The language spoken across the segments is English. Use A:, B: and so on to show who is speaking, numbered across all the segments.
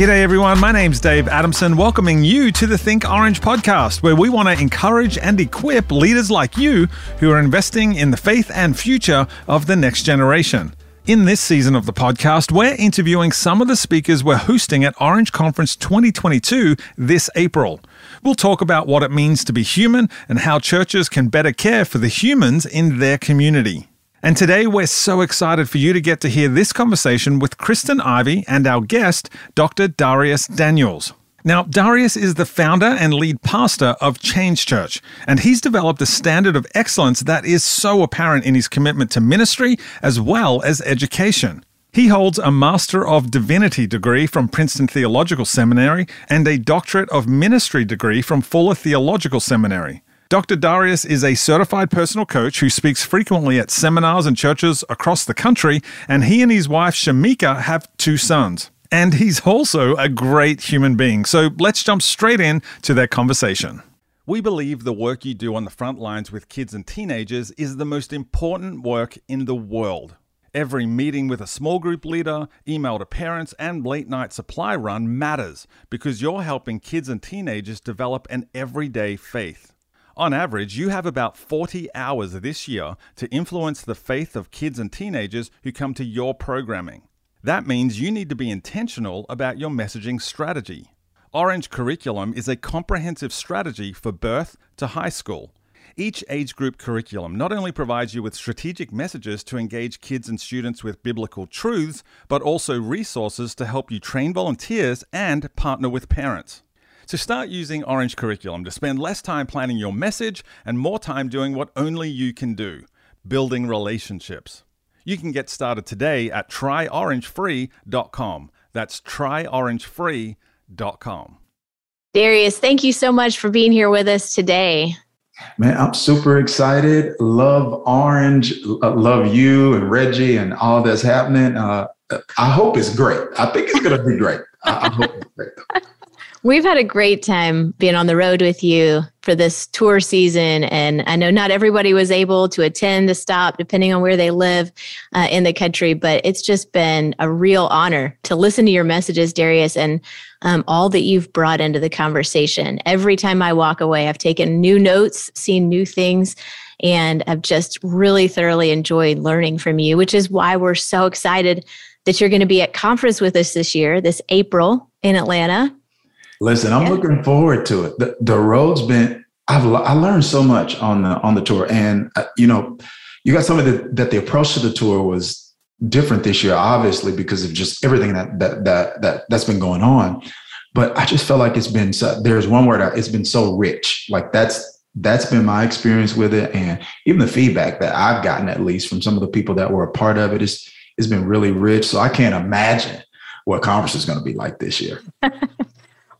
A: G'day, everyone. My name's Dave Adamson, welcoming you to the Think Orange podcast, where we want to encourage and equip leaders like you who are investing in the faith and future of the next generation. In this season of the podcast, we're interviewing some of the speakers we're hosting at Orange Conference 2022 this April. We'll talk about what it means to be human and how churches can better care for the humans in their community. And today we're so excited for you to get to hear this conversation with Kristen Ivy and our guest, Dr. Darius Daniels. Now, Darius is the founder and lead pastor of Change Church, and he's developed a standard of excellence that is so apparent in his commitment to ministry as well as education. He holds a Master of Divinity degree from Princeton Theological Seminary and a Doctorate of Ministry degree from Fuller Theological Seminary. Dr. Darius is a certified personal coach who speaks frequently at seminars and churches across the country, and he and his wife Shamika have two sons. And he's also a great human being. So let's jump straight in to their conversation. We believe the work you do on the front lines with kids and teenagers is the most important work in the world. Every meeting with a small group leader, email to parents, and late night supply run matters because you're helping kids and teenagers develop an everyday faith. On average, you have about 40 hours this year to influence the faith of kids and teenagers who come to your programming. That means you need to be intentional about your messaging strategy. Orange Curriculum is a comprehensive strategy for birth to high school. Each age group curriculum not only provides you with strategic messages to engage kids and students with biblical truths, but also resources to help you train volunteers and partner with parents. To start using Orange Curriculum to spend less time planning your message and more time doing what only you can do building relationships. You can get started today at tryorangefree.com. That's tryorangefree.com.
B: Darius, thank you so much for being here with us today.
C: Man, I'm super excited. Love Orange, uh, love you and Reggie and all that's happening. Uh, I hope it's great. I think it's going to be great. I, I hope it's great.
B: We've had a great time being on the road with you for this tour season. And I know not everybody was able to attend to stop, depending on where they live uh, in the country, but it's just been a real honor to listen to your messages, Darius, and um, all that you've brought into the conversation. Every time I walk away, I've taken new notes, seen new things. And I've just really thoroughly enjoyed learning from you, which is why we're so excited that you're going to be at conference with us this year, this April in Atlanta.
C: Listen, I'm yeah. looking forward to it. The, the road's been I've I learned so much on the on the tour, and uh, you know, you got something that, that the approach to the tour was different this year, obviously because of just everything that that that that that's been going on. But I just felt like it's been so, there's one word it's been so rich. Like that's that's been my experience with it, and even the feedback that I've gotten, at least from some of the people that were a part of it is it's been really rich. So I can't imagine what conference is going to be like this year.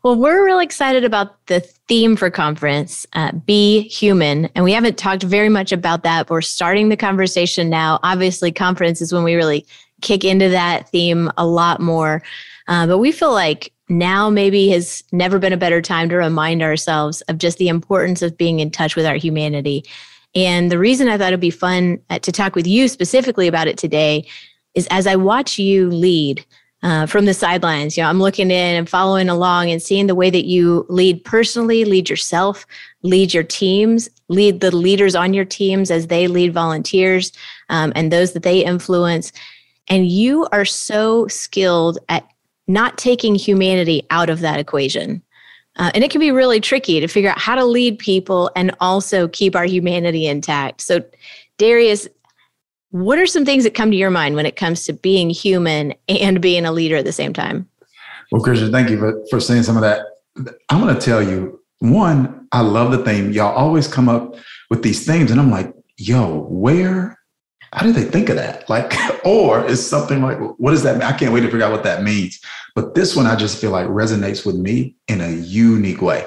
B: Well, we're really excited about the theme for conference, uh, Be Human. And we haven't talked very much about that. But we're starting the conversation now. Obviously, conference is when we really kick into that theme a lot more. Uh, but we feel like now maybe has never been a better time to remind ourselves of just the importance of being in touch with our humanity. And the reason I thought it'd be fun uh, to talk with you specifically about it today is as I watch you lead, uh, from the sidelines. You know, I'm looking in and following along and seeing the way that you lead personally, lead yourself, lead your teams, lead the leaders on your teams as they lead volunteers um, and those that they influence. And you are so skilled at not taking humanity out of that equation. Uh, and it can be really tricky to figure out how to lead people and also keep our humanity intact. So, Darius, what are some things that come to your mind when it comes to being human and being a leader at the same time?
C: Well, Kristen, thank you for, for saying some of that. I'm going to tell you one, I love the theme. Y'all always come up with these themes, and I'm like, yo, where, how did they think of that? Like, or is something like, what does that mean? I can't wait to figure out what that means. But this one, I just feel like resonates with me in a unique way.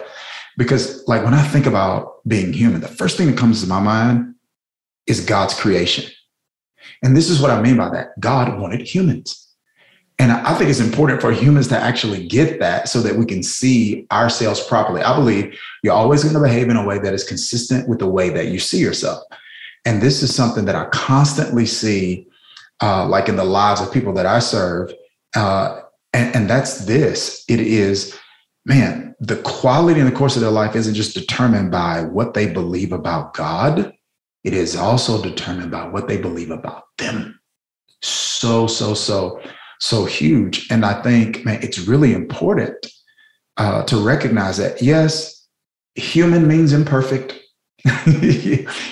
C: Because, like, when I think about being human, the first thing that comes to my mind is God's creation. And this is what I mean by that God wanted humans. And I think it's important for humans to actually get that so that we can see ourselves properly. I believe you're always going to behave in a way that is consistent with the way that you see yourself. And this is something that I constantly see, uh, like in the lives of people that I serve. Uh, And, and that's this it is, man, the quality in the course of their life isn't just determined by what they believe about God, it is also determined by what they believe about them. So, so, so, so huge. And I think, man, it's really important uh, to recognize that, yes, human means imperfect.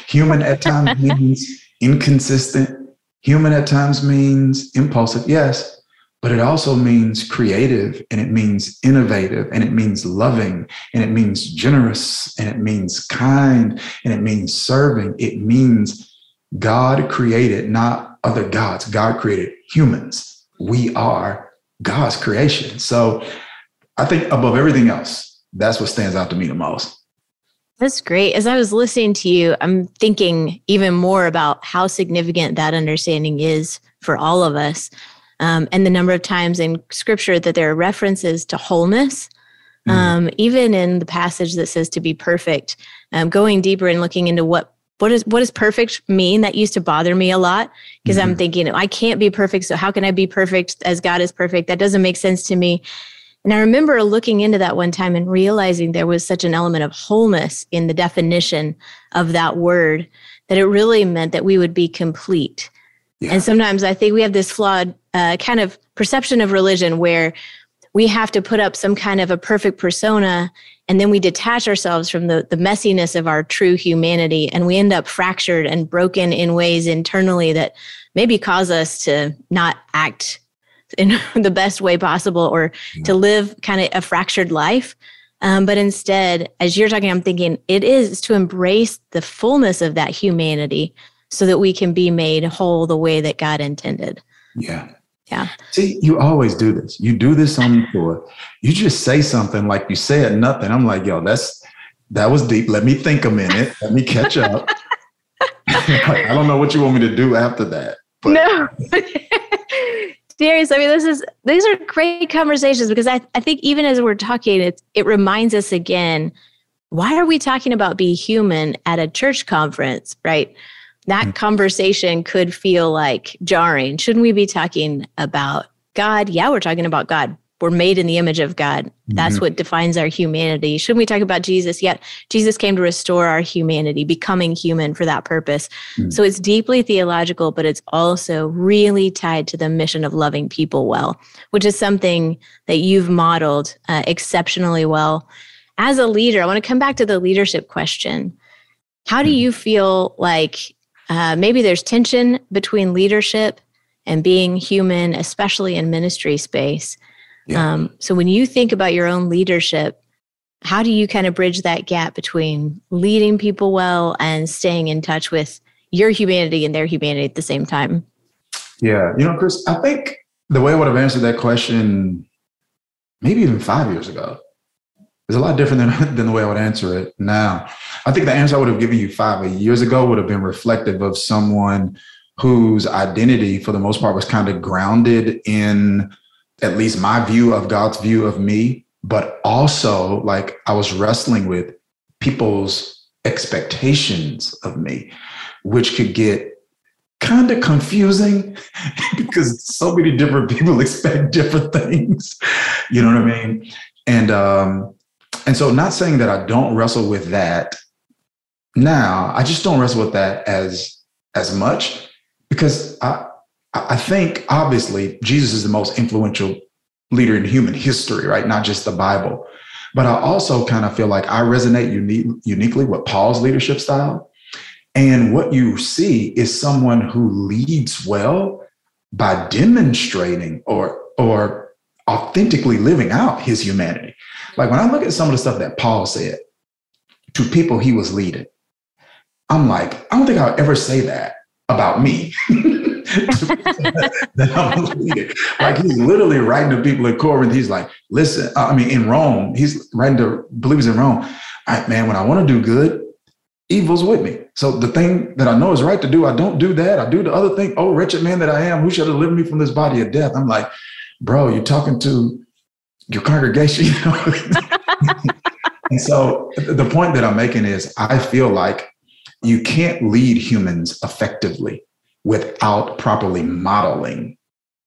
C: human at times means inconsistent. Human at times means impulsive, yes, but it also means creative and it means innovative and it means loving and it means generous and it means kind and it means serving. It means God created not other gods, God created humans. We are God's creation. So I think above everything else, that's what stands out to me the most.
B: That's great. As I was listening to you, I'm thinking even more about how significant that understanding is for all of us. Um, and the number of times in scripture that there are references to wholeness, mm. um, even in the passage that says to be perfect, um, going deeper and looking into what what is what does perfect mean that used to bother me a lot because mm-hmm. i'm thinking i can't be perfect so how can i be perfect as god is perfect that doesn't make sense to me and I remember looking into that one time and realizing there was such an element of wholeness in the definition of that word that it really meant that we would be complete. Yeah. And sometimes I think we have this flawed uh, kind of perception of religion where we have to put up some kind of a perfect persona and then we detach ourselves from the, the messiness of our true humanity and we end up fractured and broken in ways internally that maybe cause us to not act in the best way possible or yeah. to live kind of a fractured life. Um, but instead, as you're talking, I'm thinking it is to embrace the fullness of that humanity so that we can be made whole the way that God intended.
C: Yeah.
B: Yeah.
C: See, you always do this. You do this on the floor. You just say something like you said nothing. I'm like, yo, that's that was deep. Let me think a minute. Let me catch up. I don't know what you want me to do after that.
B: But. No. Darius, I mean, this is these are great conversations because I, I think even as we're talking, it it reminds us again, why are we talking about be human at a church conference, right? That mm-hmm. conversation could feel like jarring. Shouldn't we be talking about God? Yeah, we're talking about God we're made in the image of God. That's mm-hmm. what defines our humanity. Shouldn't we talk about Jesus? Yet Jesus came to restore our humanity, becoming human for that purpose. Mm-hmm. So it's deeply theological, but it's also really tied to the mission of loving people well, which is something that you've modeled uh, exceptionally well. As a leader, I want to come back to the leadership question. How do mm-hmm. you feel like uh, maybe there's tension between leadership and being human, especially in ministry space? Yeah. Um, so when you think about your own leadership, how do you kind of bridge that gap between leading people well and staying in touch with your humanity and their humanity at the same time?
C: Yeah, you know, Chris, I think the way I would have answered that question, maybe even five years ago, is a lot different than, than the way I would answer it now. I think the answer I would have given you five years ago would have been reflective of someone whose identity, for the most part, was kind of grounded in at least my view of God's view of me, but also like I was wrestling with people's expectations of me, which could get kind of confusing because so many different people expect different things. You know what I mean? And um, and so not saying that I don't wrestle with that now, I just don't wrestle with that as as much because I I think obviously Jesus is the most influential leader in human history, right? Not just the Bible. But I also kind of feel like I resonate unique, uniquely with Paul's leadership style. And what you see is someone who leads well by demonstrating or or authentically living out his humanity. Like when I look at some of the stuff that Paul said to people he was leading, I'm like, I don't think I'll ever say that about me. that I'm. Like he's literally writing to people in Corinth. He's like, listen, I mean, in Rome, he's writing to believers in Rome. Man, when I want to do good, evil's with me. So the thing that I know is right to do, I don't do that. I do the other thing. Oh, wretched man that I am, who shall deliver me from this body of death? I'm like, bro, you're talking to your congregation. You know? and so the point that I'm making is I feel like you can't lead humans effectively without properly modeling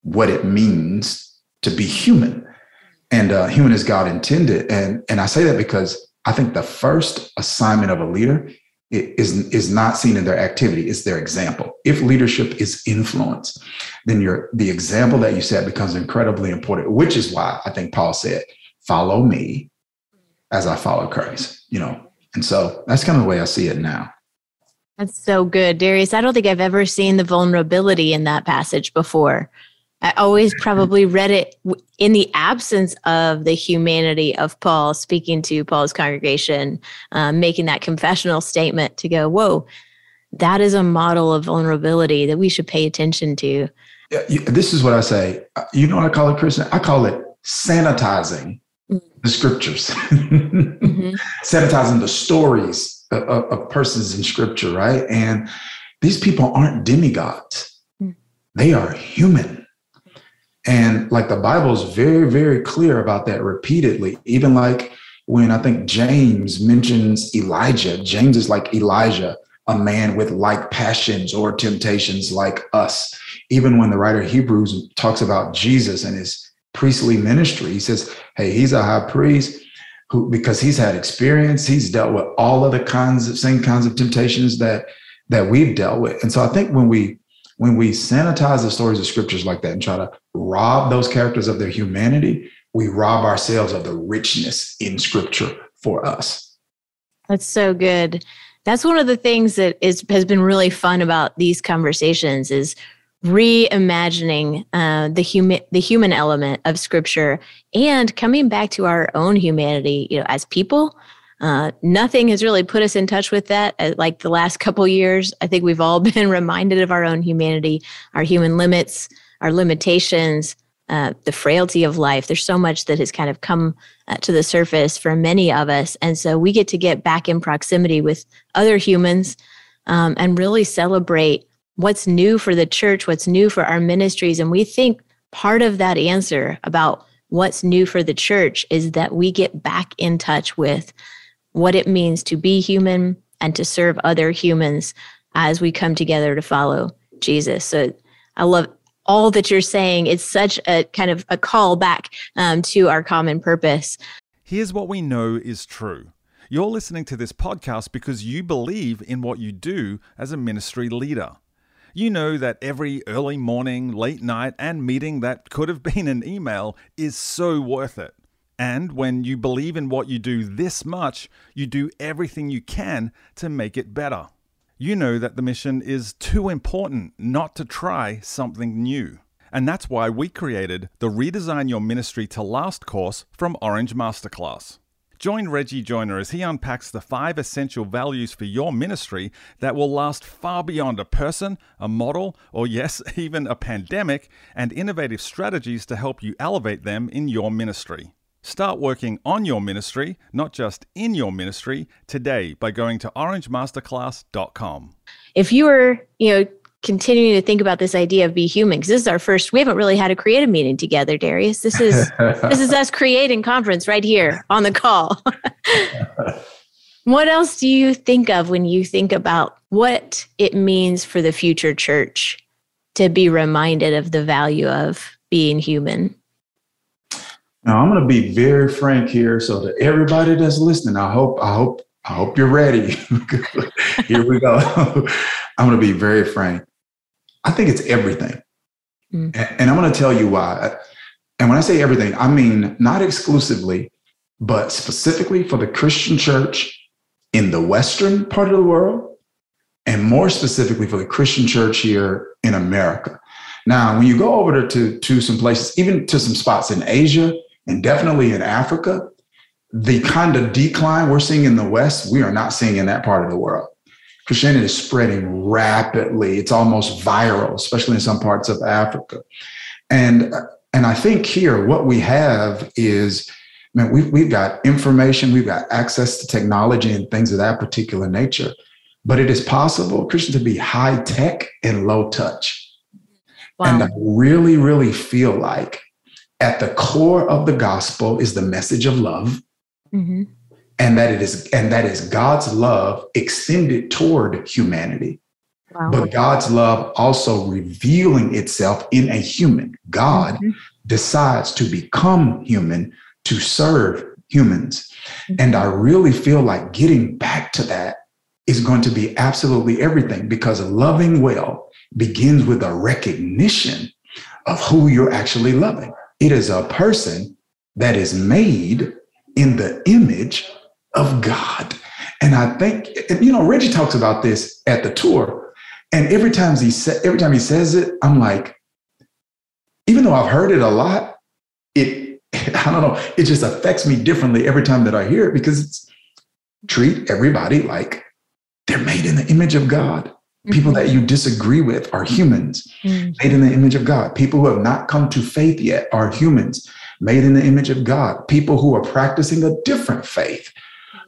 C: what it means to be human and uh, human as God intended. And, and I say that because I think the first assignment of a leader is, is not seen in their activity, it's their example. If leadership is influence, then your the example that you set becomes incredibly important, which is why I think Paul said, follow me as I follow Christ, you know. And so that's kind of the way I see it now.
B: That's so good, Darius. I don't think I've ever seen the vulnerability in that passage before. I always probably read it in the absence of the humanity of Paul speaking to Paul's congregation, um, making that confessional statement to go, whoa, that is a model of vulnerability that we should pay attention to.
C: Yeah, this is what I say. Uh, you know what I call it, Kristen? I call it sanitizing mm-hmm. the scriptures, mm-hmm. sanitizing the stories of, of persons in scripture, right? And these people aren't demigods, mm. they are human. And like the Bible is very, very clear about that repeatedly. Even like when I think James mentions Elijah, James is like Elijah, a man with like passions or temptations like us. Even when the writer Hebrews talks about Jesus and his priestly ministry, he says, Hey, he's a high priest who because he's had experience, he's dealt with all of the kinds of same kinds of temptations that that we've dealt with. And so I think when we when we sanitize the stories of scriptures like that and try to rob those characters of their humanity, we rob ourselves of the richness in scripture for us.
B: That's so good. That's one of the things that is has been really fun about these conversations is reimagining uh, the human the human element of scripture and coming back to our own humanity you know as people uh, nothing has really put us in touch with that. Uh, like the last couple years i think we've all been reminded of our own humanity our human limits our limitations uh, the frailty of life. There's so much that has kind of come uh, to the surface for many of us. And so we get to get back in proximity with other humans um, and really celebrate what's new for the church, what's new for our ministries. And we think part of that answer about what's new for the church is that we get back in touch with what it means to be human and to serve other humans as we come together to follow Jesus. So I love all that you're saying. It's such a kind of a call back um, to our common purpose.
A: Here's what we know is true. You're listening to this podcast because you believe in what you do as a ministry leader you know that every early morning, late night, and meeting that could have been an email is so worth it. And when you believe in what you do this much, you do everything you can to make it better. You know that the mission is too important not to try something new. And that's why we created the Redesign Your Ministry to Last course from Orange Masterclass. Join Reggie Joiner as he unpacks the five essential values for your ministry that will last far beyond a person, a model, or yes, even a pandemic, and innovative strategies to help you elevate them in your ministry. Start working on your ministry, not just in your ministry, today by going to orangemasterclass.com.
B: If you were, you know, continuing to think about this idea of be human because this is our first we haven't really had a creative meeting together darius. This is this is us creating conference right here on the call. What else do you think of when you think about what it means for the future church to be reminded of the value of being human
C: now i'm going to be very frank here so that everybody that's listening i hope i hope i hope you're ready here we go i'm going to be very frank I think it's everything. Mm. And, I'm going to tell you why. And when I say everything, I mean not exclusively, but specifically for the Christian church in the Western part of the world, and more specifically for the Christian church here in America. Now, when you go over to, to some places, even to some spots in Asia and definitely in Africa, the kind of decline we're seeing in the West, we are not seeing in that part of the world. Christianity is spreading rapidly. It's almost viral, especially in some parts of Africa. And, and I think here what we have is, man, we've, we've got information, we've got access to technology and things of that particular nature. But it is possible, Kristen, to be high tech and low touch. Wow. And I really, really feel like at the core of the gospel is the message of love. Mm-hmm and that it is and that is God's love extended toward humanity. Wow. But God's love also revealing itself in a human. God mm-hmm. decides to become human to serve humans. Mm-hmm. And I really feel like getting back to that is going to be absolutely everything because loving well begins with a recognition of who you're actually loving. It is a person that is made in the image of God. And I think, you know, Reggie talks about this at the tour. And every time he sa- every time he says it, I'm like, even though I've heard it a lot, it I don't know, it just affects me differently every time that I hear it because it's treat everybody like they're made in the image of God. People mm-hmm. that you disagree with are humans, mm-hmm. made in the image of God. People who have not come to faith yet are humans, made in the image of God. People who are practicing a different faith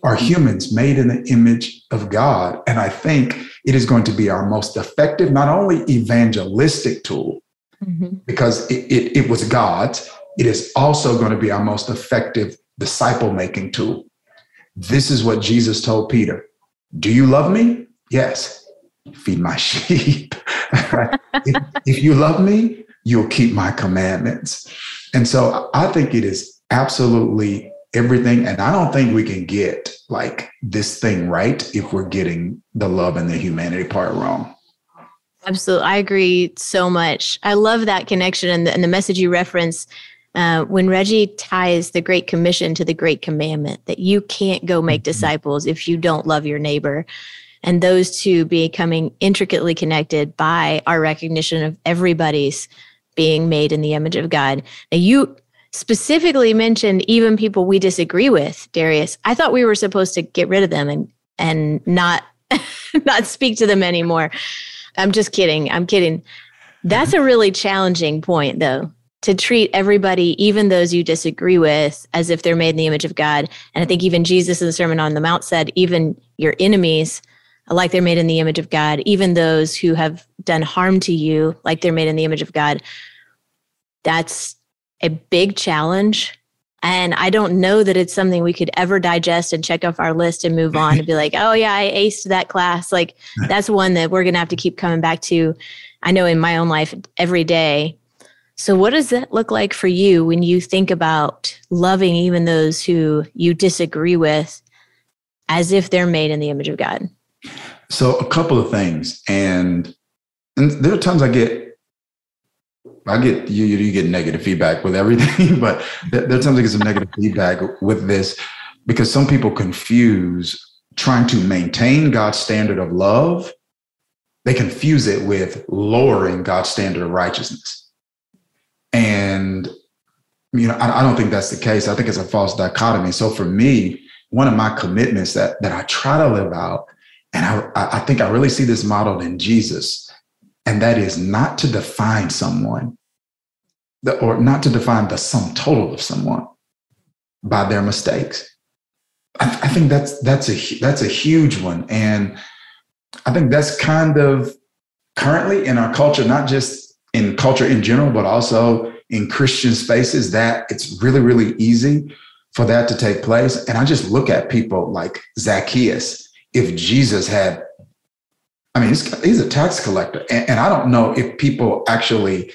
C: are mm-hmm. humans, made in the image of God. And I think it is going to be our most effective, not only evangelistic tool, mm-hmm. because it, it, it was God's, it is also going to be our most effective disciple making tool. This is what Jesus told Peter Do you love me? Yes feed my sheep. if, if you love me, you'll keep my commandments. And so I think it is absolutely everything. And I don't think we can get like this thing right if we're getting the love and the humanity part wrong.
B: Absolutely. I agree so much. I love that connection and the, and the message you reference uh, when Reggie ties the Great Commission to the Great Commandment that you can't go make mm-hmm. disciples if you don't love your neighbor and those two becoming intricately connected by our recognition of everybody's being made in the image of God. Now, you specifically mentioned even people we disagree with, Darius. I thought we were supposed to get rid of them and and not not speak to them anymore. I'm just kidding. I'm kidding. That's a really challenging point, though, to treat everybody, even those you disagree with, as if they're made in the image of God. And I think even Jesus in the Sermon on the Mount said, even your enemies like they're made in the image of God, even those who have done harm to you, like they're made in the image of God. That's a big challenge. And I don't know that it's something we could ever digest and check off our list and move on and be like, oh, yeah, I aced that class. Like, that's one that we're going to have to keep coming back to. I know in my own life every day. So, what does that look like for you when you think about loving even those who you disagree with as if they're made in the image of God?
C: So a couple of things, and and there are times I get, I get you you get negative feedback with everything, but there are times I get some negative feedback with this because some people confuse trying to maintain God's standard of love. They confuse it with lowering God's standard of righteousness, and you know I, I don't think that's the case. I think it's a false dichotomy. So for me, one of my commitments that that I try to live out and I, I think I really see this modeled in Jesus, and that is not to define someone, or not to define the sum total of someone by their mistakes. I, I think that's that's a that's a huge one, and I think that's kind of currently in our culture, not just in culture in general, but also in Christian spaces, that it's really really easy for that to take place. And I just look at people like Zacchaeus if Jesus had, I mean, he's, he's a tax collector. And, and I don't know if people actually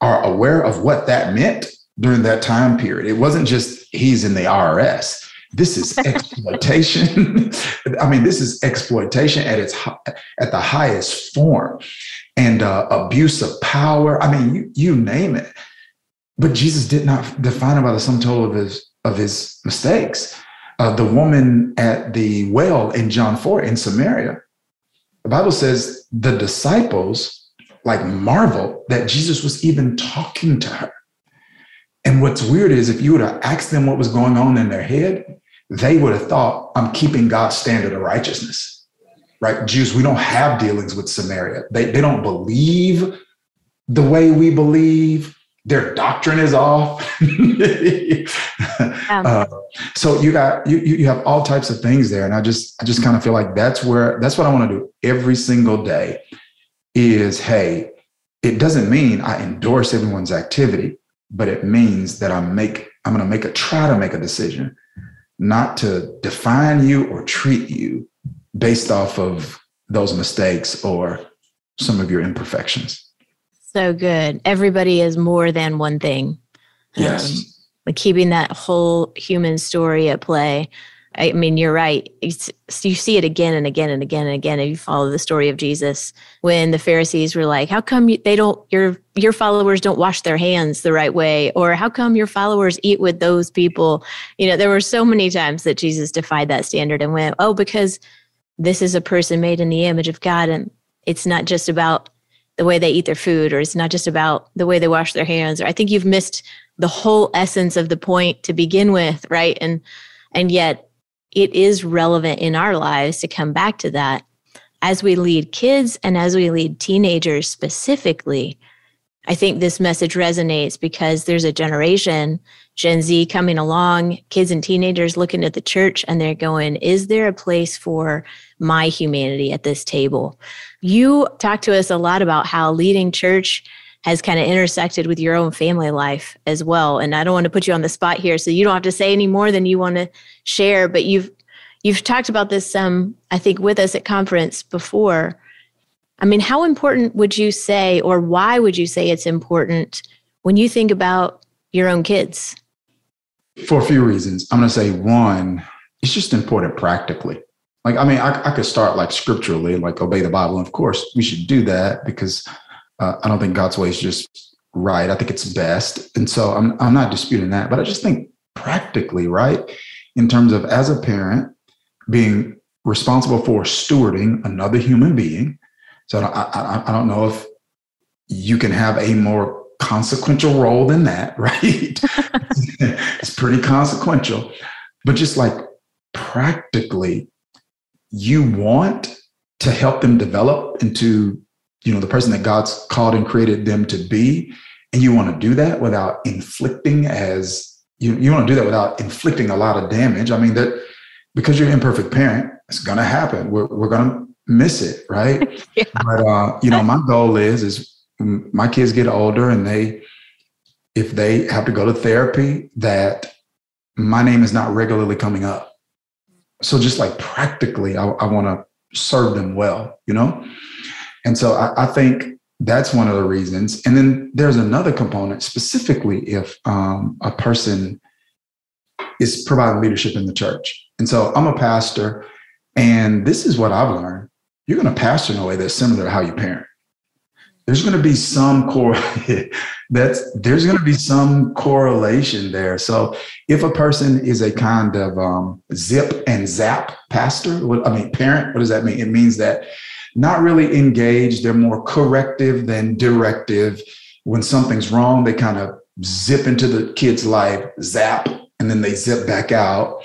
C: are aware of what that meant during that time period. It wasn't just he's in the IRS. This is exploitation. I mean, this is exploitation at its at the highest form, and uh, abuse of power. I mean, you you name it. But Jesus did not define it by the sum total of his of his mistakes uh, the woman at the well in John 4 in Samaria. The Bible says the disciples like marvel that Jesus was even talking to her. And what's weird is if you would have asked them what was going on in their head, they would have thought, I'm keeping God's standard of righteousness. Right? Jews, we don't have dealings with Samaria. They, they don't believe the way we believe their doctrine is off. uh, so you got you you have all types of things there, and I just I just kind of feel like that's where that's what I want to do every single day. Is hey, it doesn't mean I endorse everyone's activity, but it means that I make I'm going to make a try to make a decision, not to define you or treat you based off of those mistakes or some of your imperfections.
B: So good. Everybody is more than one thing.
C: Yes.
B: Um, like keeping that whole human story at play. I mean, you're right. It's, you see it again and again and again and again. If you follow the story of Jesus, when the Pharisees were like, "How come they don't your your followers don't wash their hands the right way?" or "How come your followers eat with those people?" You know, there were so many times that Jesus defied that standard and went, "Oh, because this is a person made in the image of God, and it's not just about the way they eat their food, or it's not just about the way they wash their hands." Or I think you've missed the whole essence of the point to begin with, right? And and yet it is relevant in our lives to come back to that as we lead kids and as we lead teenagers specifically. I think this message resonates because there's a generation, Gen Z, coming along, kids and teenagers looking at the church and they're going, Is there a place for my humanity at this table? You talked to us a lot about how leading church has kind of intersected with your own family life as well. And I don't want to put you on the spot here, so you don't have to say any more than you want to share. But you've you've talked about this um, I think, with us at conference before. I mean, how important would you say, or why would you say it's important when you think about your own kids?
C: For a few reasons. I'm going to say one, it's just important practically. Like, I mean, I, I could start like scripturally, like obey the Bible. And of course, we should do that because uh, I don't think God's way is just right. I think it's best. And so I'm, I'm not disputing that, but I just think practically, right? In terms of as a parent, being responsible for stewarding another human being. So I, I, I don't know if you can have a more consequential role than that, right? it's pretty consequential. But just like practically, you want to help them develop into you know the person that god's called and created them to be. And you want to do that without inflicting as you, you want to do that without inflicting a lot of damage. I mean that because you're an imperfect parent it's going to happen. We're, we're going to miss it right? Yeah. but uh, you know my goal is is my kids get older and they if they have to go to therapy that my name is not regularly coming up so just like practically i, I want to serve them well you know and so I, I, think that's one of the reasons. And then there's another component, specifically if um, a person is providing leadership in the church. And so I'm a pastor, and this is what I've learned. You're going to pastor in a way that's similar to how you parent. There's going to be some core that's there's going to be some correlation there. So if a person is a kind of um, zip and zap pastor, what, I mean parent, what does that mean? It means that not really engaged. They're more corrective than directive. When something's wrong, they kind of zip into the kid's life, zap, and then they zip back out.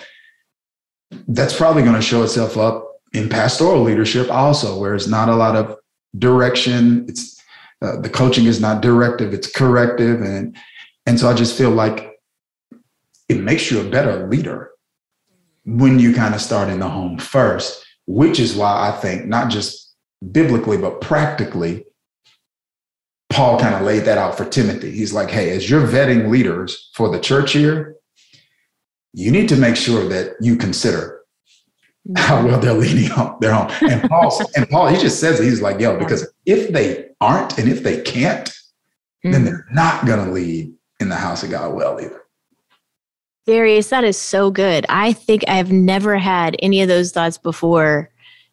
C: That's probably going to show itself up in pastoral leadership also, where it's not a lot of direction. It's uh, the coaching is not directive; it's corrective, and and so I just feel like it makes you a better leader when you kind of start in the home first, which is why I think not just biblically, but practically, Paul kind of laid that out for Timothy. He's like, hey, as you're vetting leaders for the church here, you need to make sure that you consider how well they're leading on their home. And Paul, and Paul, he just says. He's like, yo, because if they aren't and if they can't, mm-hmm. then they're not going to lead in the house of God well either.
B: Darius, that is so good. I think I've never had any of those thoughts before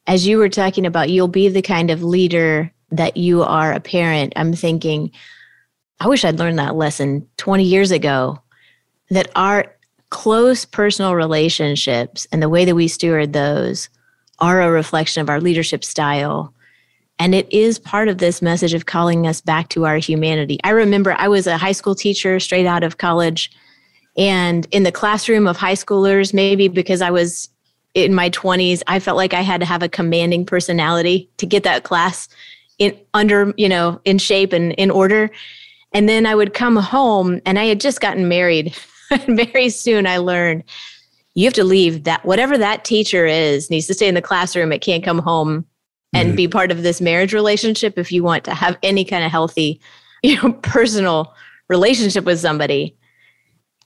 B: as you were talking about, you'll be the kind of leader that you are a parent. I'm thinking, I wish I'd learned that lesson 20 years ago that our close personal relationships and the way that we steward those are a reflection of our leadership style. And it is part of this message of calling us back to our humanity. I remember I was a high school teacher straight out of college. And in the classroom of high schoolers, maybe because I was in my 20s i felt like i had to have a commanding personality to get that class in under you know in shape and in order and then i would come home and i had just gotten married and very soon i learned you have to leave that whatever that teacher is needs to stay in the classroom it can't come home and mm-hmm. be part of this marriage relationship if you want to have any kind of healthy you know personal relationship with somebody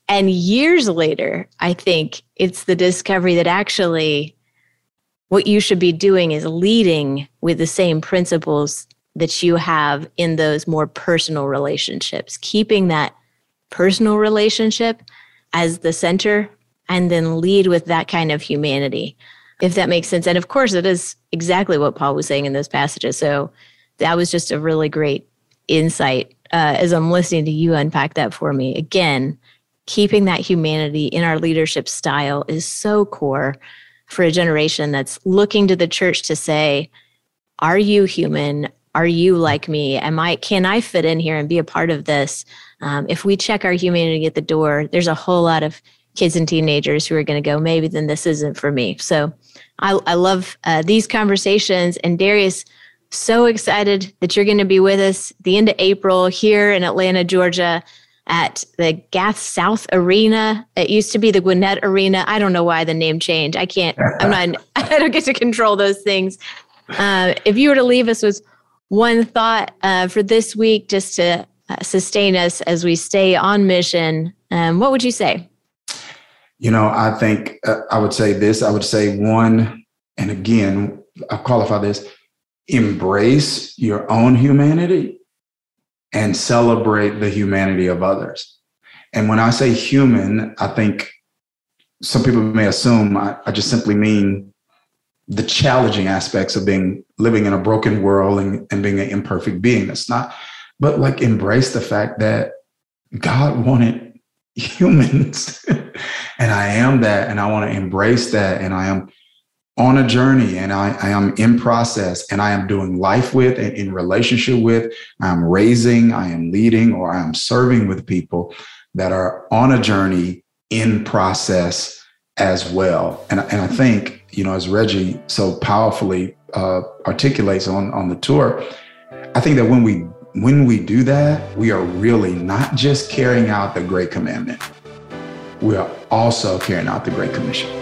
B: and years later, I think it's the discovery that actually what you should be doing is leading with the same principles that you have in those more personal relationships, keeping that personal relationship as the center and then lead with that kind of humanity, if that makes sense. And of course, it is exactly what Paul was saying in those passages. So that was just a really great insight uh, as I'm listening to you unpack that for me. Again, keeping that humanity in our leadership style is so core for a generation that's looking to the church to say, Are you human? Are you like me? Am I can I fit in here and be a part of this? Um, if we check our humanity at the door, there's a whole lot of kids and teenagers who are going to go, maybe then this isn't for me. So I, I love uh, these conversations. And Darius, so excited that you're going to be with us the end of April here in Atlanta, Georgia at the Gas South Arena. It used to be the Gwinnett Arena. I don't know why the name changed. I can't, I'm not, I don't get to control those things. Uh, if you were to leave us with one thought uh, for this week, just to uh, sustain us as we stay on mission, um, what would you say?
C: You know, I think uh, I would say this. I would say one, and again, I'll qualify this embrace your own humanity and celebrate the humanity of others. And when I say human, I think some people may assume I, I just simply mean the challenging aspects of being living in a broken world and, and being an imperfect being. That's not, but like embrace the fact that God wanted humans and I am that and I want to embrace that and I am on a journey and I, I, am in process and I am doing life with and in relationship with, I'm raising, I am leading, or I am serving with people that are on a journey in process as well. And, and I think, you know, as Reggie so powerfully uh, articulates on, on the tour, I think that when we when we do that, we are really not just carrying out the great commandment. We are also carrying out the great commission.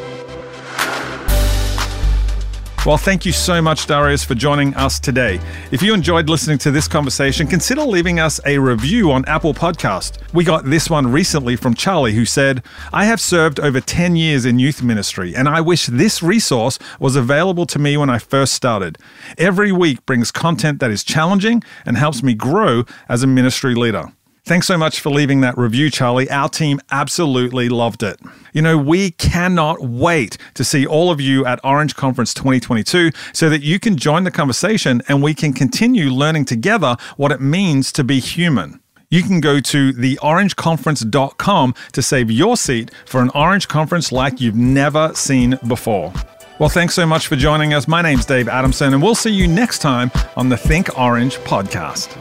A: Well, thank you so much, Darius, for joining us today. If you enjoyed listening to this conversation, consider leaving us a review on Apple Podcast. We got this one recently from Charlie, who said, I have served over 10 years in youth ministry, and I wish this resource was available to me when I first started. Every week brings content that is challenging and helps me grow as a ministry leader. Thanks so much for leaving that review, Charlie. Our team absolutely loved it. You know, we cannot wait to see all of you at Orange Conference 2022 so that you can join the conversation and we can continue learning together what it means to be human. You can go to theorangeconference.com to save your seat for an Orange Conference like you've never seen before. Well, thanks so much for joining us. My name's Dave Adamson, and we'll see you next time on the Think Orange podcast.